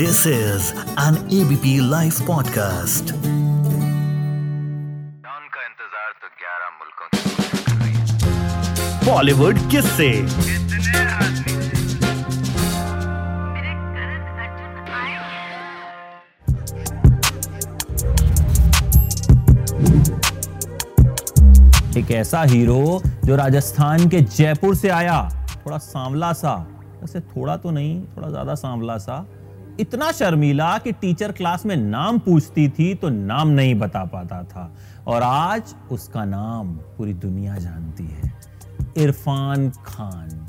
This is an ABP Life podcast. का इंतज़ार तो 11 मुल्कों बॉलीवुड किससे। एक ऐसा हीरो जो राजस्थान के जयपुर से आया थोड़ा सांवला सा। वैसे थोड़ा तो नहीं थोड़ा ज़्यादा सांवला सा। इतना शर्मीला कि टीचर क्लास में नाम पूछती थी तो नाम नहीं बता पाता था। और आज उसका नाम पूरी दुनिया जानती है। इरफान खान।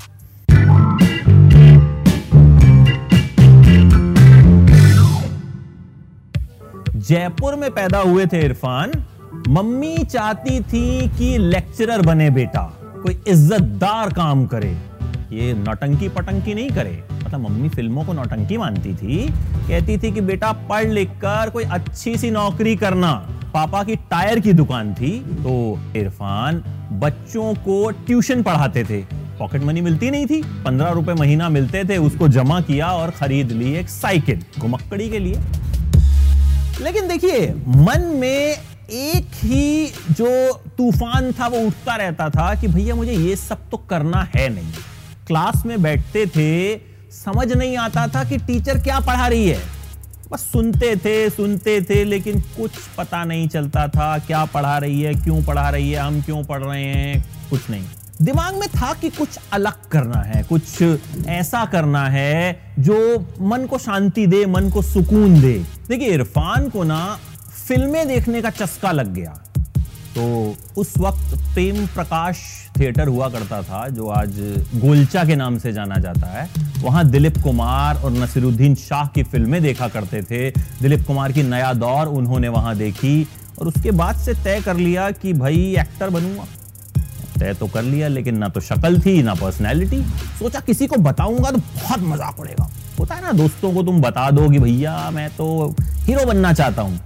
जयपुर में पैदा हुए थे इरफान। मम्मी चाहती थी कि लेक्चरर बने बेटा। कोई इज्जतदार काम करे। ये नौटंकी पटंकी नहीं करे। मतलब मम्मी फ़िल्मों को नौटंकी मानती थी। कहती थी कि, बेटा, पढ़ लिख कर कोई अच्छी सी नौकरी करना। पापा की टायर की दुकान थी तो इरफान बच्चों को ट्यूशन पढ़ाते थे। पॉकेट मनी मिलती नहीं थी। पंद्रह रुपए महीना मिलते थे, उसको जमा किया और खरीद ली एक साइकिल घुमक्कड़ी के लिए। लेकिन देखिए, मन में एक ही जो तूफ़ान था, वो उठता रहता था कि, भैया, मुझे ये सब तो करना है नहीं। क्लास में बैठते थे समझ नहीं आता था कि टीचर क्या पढ़ा रही है। बस सुनते थे सुनते थे, लेकिन कुछ पता नहीं चलता था क्या पढ़ा रही है, क्यों पढ़ा रही है, हम क्यों पढ़ रहे हैं, कुछ नहीं। दिमाग में था कि कुछ अलग करना है, कुछ ऐसा करना है जो मन को शांति दे, मन को सुकून दे। देखिए, इरफान को ना फ़िल्में देखने का चस्का लग गया। तो उस वक्त प्रेम प्रकाश थिएटर हुआ करता था, जो आज गोलचा के नाम से जाना जाता है। वहाँ दिलीप कुमार और नसीरुद्दीन शाह की फ़िल्में देखा करते थे। दिलीप कुमार की नया दौर उन्होंने वहाँ देखी और उसके बाद से तय कर लिया कि भाई, एक्टर बनूँगा। तय तो कर लिया, लेकिन ना तो शक्ल थी, ना पर्सनैलिटी सोचा किसी को बताऊँगा तो बहुत मज़ाक उड़ेगा। होता है ना, दोस्तों को तुम बता दो कि भैया, मैं तो हीरो बनना चाहता हूँ।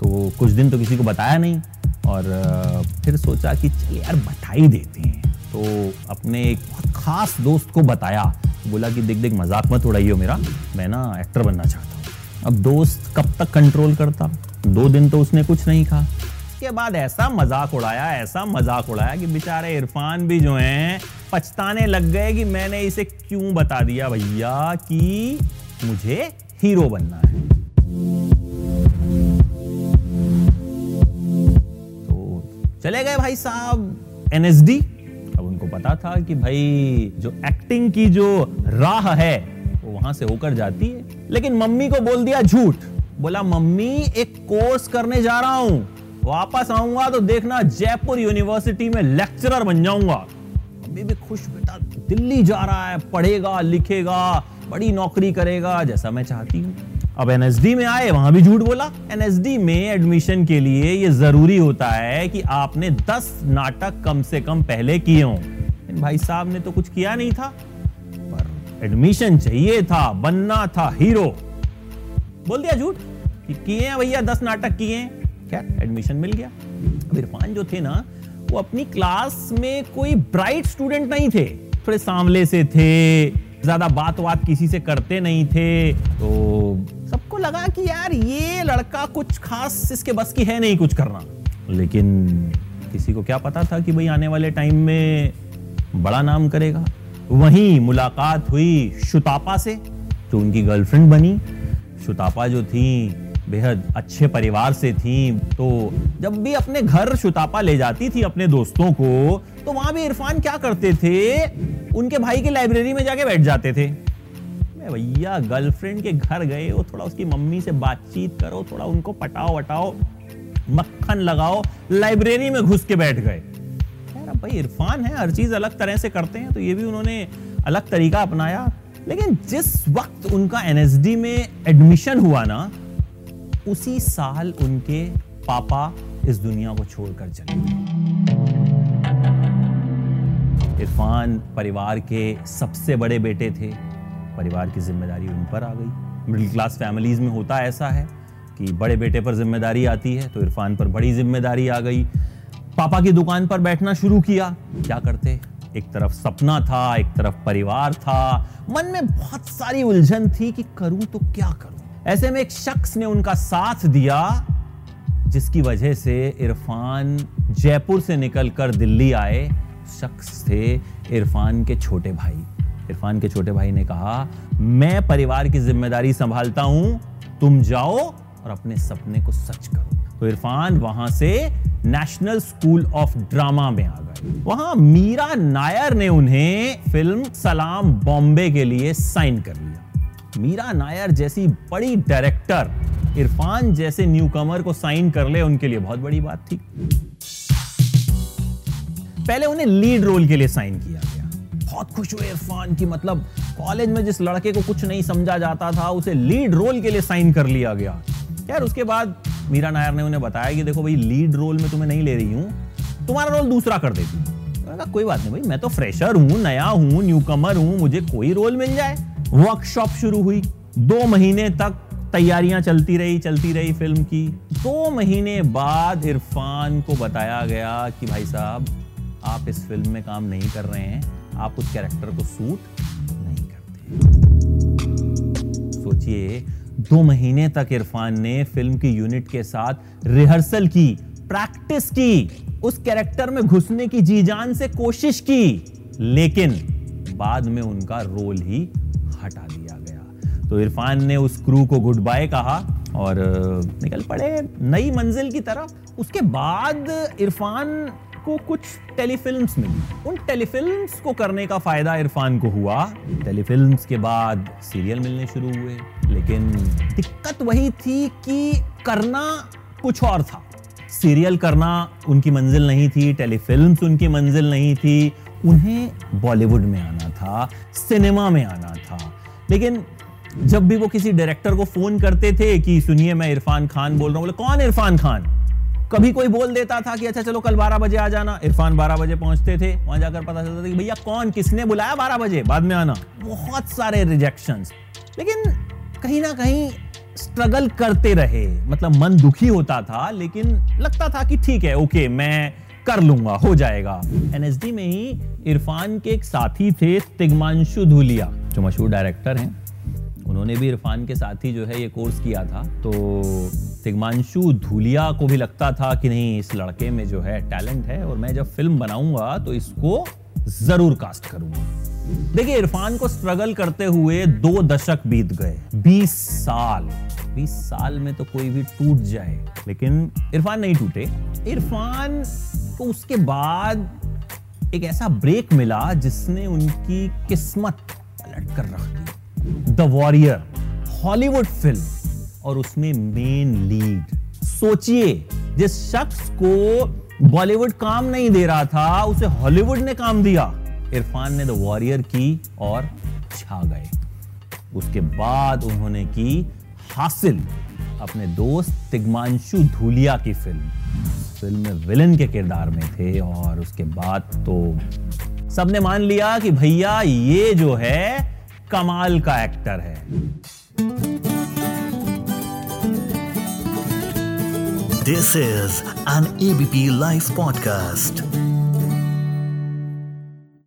तो कुछ दिन तो किसी को बताया नहीं और फिर सोचा कि चल यार बता ही देते हैं। तो अपने एक खास दोस्त को बताया। बोला कि देख देख, मज़ाक मत उड़ाइयो मेरा, मैं ना एक्टर बनना चाहता हूँ। अब दोस्त कब तक कंट्रोल करता? दो दिन तो उसने कुछ नहीं कहा। उसके बाद ऐसा मज़ाक उड़ाया, ऐसा मज़ाक उड़ाया कि बेचारे इरफान भी जो हैं, पछताने लग गए कि मैंने इसे क्यों बता दिया भैया कि मुझे हीरो बनना है। चले गए भाई साहब एनएसडी अब उनको पता था कि भाई, जो एक्टिंग की जो राह है, वो वहाँ से होकर जाती है। लेकिन मम्मी को बोल दिया झूठ। बोला, मम्मी, एक कोर्स करने जा रहा हूँ। वापस आऊँगा तो देखना जयपुर यूनिवर्सिटी में लेक्चरर बन जाऊँगा। मम्मी भी खुश, बेटा, दिल्ली जा रहा है, पढ़ेगा, लिखेगा, बड़ी नौकरी करेगा, जैसा मैं चाहती हूँ। अब एनएसडी में आए, वहाँ भी झूठ बोला। एनएसडी में एडमिशन के लिए ये ज़रूरी होता है कि आपने 10 नाटक कम से कम पहले किए हों। भाई साहब ने तो कुछ किया नहीं था। पर एडमिशन चाहिए था, बनना था हीरो बोल दिया झूठ कि किए हैं भैया, दस नाटक किए खैर एडमिशन मिल गया। इरफान जो थे ना, वो अपनी क्लास में कोई ब्राइट स्टूडेंट नहीं थे। थोड़े सांवले से थे, ज़्यादा बात बात किसी से करते नहीं थे। तो लगा कि यार ये लड़का कुछ खास इसके बस की है नहीं कुछ करना। लेकिन किसी को क्या पता था कि भाई आने वाले टाइम में बड़ा नाम करेगा। वहीं मुलाकात हुई शुतापा से, जो उनकी गर्लफ्रेंड बनी। शुतापा जो थी, बेहद अच्छे परिवार से थी। तो जब भी अपने घर शुतापा ले जाती थी अपने दोस्तों को तो वहाँ भी इरफान क्या करते थे? उनके भाई की लाइब्रेरी में जाके बैठ जाते थे। मैं भैया गर्लफ्रेंड के घर गए हो, थोड़ा उसकी मम्मी से बातचीत करो, थोड़ा उनको पटाओ, वटाओ, मक्खन लगाओ लाइब्रेरी में घुस के बैठ गए। भाई इरफान है, हर चीज़ अलग तरह से करते हैं तो ये भी उन्होंने अलग तरीका अपनाया। लेकिन जिस वक्त उनका एनएसडी में एडमिशन हुआ ना, उसी साल उनके पापा इस दुनिया को छोड़कर चले गए। इरफान परिवार के सबसे बड़े बेटे थे। परिवार की ज़िम्मेदारी उन पर आ गई। मिडिल क्लास फैमिलीज़ में होता ऐसा है कि बड़े बेटे पर ज़िम्मेदारी आती है तो इरफान पर बड़ी ज़िम्मेदारी आ गई। पापा की दुकान पर बैठना शुरू किया। क्या करते? एक तरफ़ सपना था, एक तरफ़ परिवार था। मन में बहुत सारी उलझन थी कि करूँ तो क्या करूँ। ऐसे में एक शख्स ने उनका साथ दिया, जिसकी वजह से इरफान जयपुर से निकलकर दिल्ली आए। शख्स थे इरफान के छोटे भाई। इरफान के छोटे भाई ने कहा, मैं परिवार की ज़िम्मेदारी संभालता हूँ, तुम जाओ और अपने सपने को सच करो। तो इरफान वहाँ से नेशनल स्कूल ऑफ़ ड्रामा में आ गए। वहाँ मीरा नायर ने उन्हें फ़िल्म सलाम बॉम्बे के लिए साइन कर लिया। मीरा नायर जैसी बड़ी डायरेक्टर इरफान जैसे न्यूकमर को साइन कर ले, उनके लिए बहुत बड़ी बात थी। पहले उन्हें लीड रोल के लिए साइन किया गया। बहुत खुश हुए इरफान की। मतलब कॉलेज में जिस लड़के को कुछ नहीं समझा जाता था उसे लीड रोल के लिए साइन कर लिया गया। यार उसके बाद मीरा नायर ने उन्हें बताया कि देखो भाई लीड रोल में तुम्हें नहीं ले रही हूँ तुम्हारा रोल दूसरा कर देती हूँ। कहा, कोई बात नहीं भाई मैं तो फ्रेशर हूँ नया हूँ न्यूकमर हूँ मुझे कोई रोल मिल जाए। वर्कशॉप शुरू हुई। दो महीने तक तैयारियाँ चलती रही चलती रही फ़िल्म की। दो महीने बाद इरफान को बताया गया कि भाई साहब आप इस फ़िल्म में काम नहीं कर रहे हैं। आप उस कैरेक्टर को सूट नहीं करते। सोचिए, दो महीने तक इरफान ने फ़िल्म की यूनिट के साथ रिहर्सल की प्रैक्टिस की, उस कैरेक्टर में घुसने की जी जान से कोशिश की, लेकिन बाद में उनका रोल ही हटा दिया गया। तो इरफान ने उस क्रू को गुड बाय कहा और निकल पड़े नई मंजिल की तरफ़। उसके बाद इरफान को कुछ टेलीफिल्म्स मिली। उन टेलीफिल्म्स को करने का फ़ायदा इरफान को हुआ। टेलीफिल्म्स के बाद सीरियल मिलने शुरू हुए, लेकिन दिक्कत वही थी कि करना कुछ और था। सीरियल करना उनकी मंजिल नहीं थी, टेलीफिल्म्स उनकी मंजिल नहीं थी, उन्हें बॉलीवुड में आना था, सिनेमा में आना था। लेकिन जब भी वो किसी डायरेक्टर को फ़ोन करते थे कि, सुनिए, मैं इरफान खान बोल रहा हूँ, बोले, कौन इरफान खान? कभी कोई बोल देता था कि अच्छा चलो कल 12 बजे आ जाना। इरफान 12 बजे पहुँचते थे। वहाँ जाकर पता चलता था कि भैया, कौन, किसने बुलाया 12 बजे? बाद में आना। बहुत सारे रिजेक्शंस लेकिन कहीं ना कहीं स्ट्रगल करते रहे। मतलब मन दुखी होता था, लेकिन लगता था कि ठीक है ओके मैं कर लूँगा, हो जाएगा। एनएसडी में ही इरफान के एक साथी थे, तिगमांशु धुलिया, जो मशहूर डायरेक्टर हैं। उन्होंने भी इरफान के साथ ही जो है ये कोर्स किया था। तो तिगमांशु धूलिया को भी लगता था कि नहीं, इस लड़के में जो है टैलेंट है और मैं जब फ़िल्म बनाऊँगा तो इसको ज़रूर कास्ट करूँगा। देखिए, इरफान को स्ट्रगल करते हुए दो दशक बीत गए। 20 साल। 20 साल में तो कोई भी टूट जाए, लेकिन इरफान नहीं टूटे। इरफान को उसके बाद एक ऐसा ब्रेक मिला जिसने उनकी किस्मत पलट कर रख दी वॉरियर, हॉलीवुड फ़िल्म और उसमें मेन लीड सोचिए, जिस शख्स को बॉलीवुड काम नहीं दे रहा था, उसे हॉलीवुड ने काम दिया। इरफान ने द वॉरियर की और छा गए। उसके बाद उन्होंने की हासिल अपने दोस्त तिगमांशु धूलिया की फ़िल्म। फ़िल्म में विलन के किरदार में थे और उसके बाद तो सबने मान लिया कि भैया, ये जो है कमाल का एक्टर है। This is an ABP Live podcast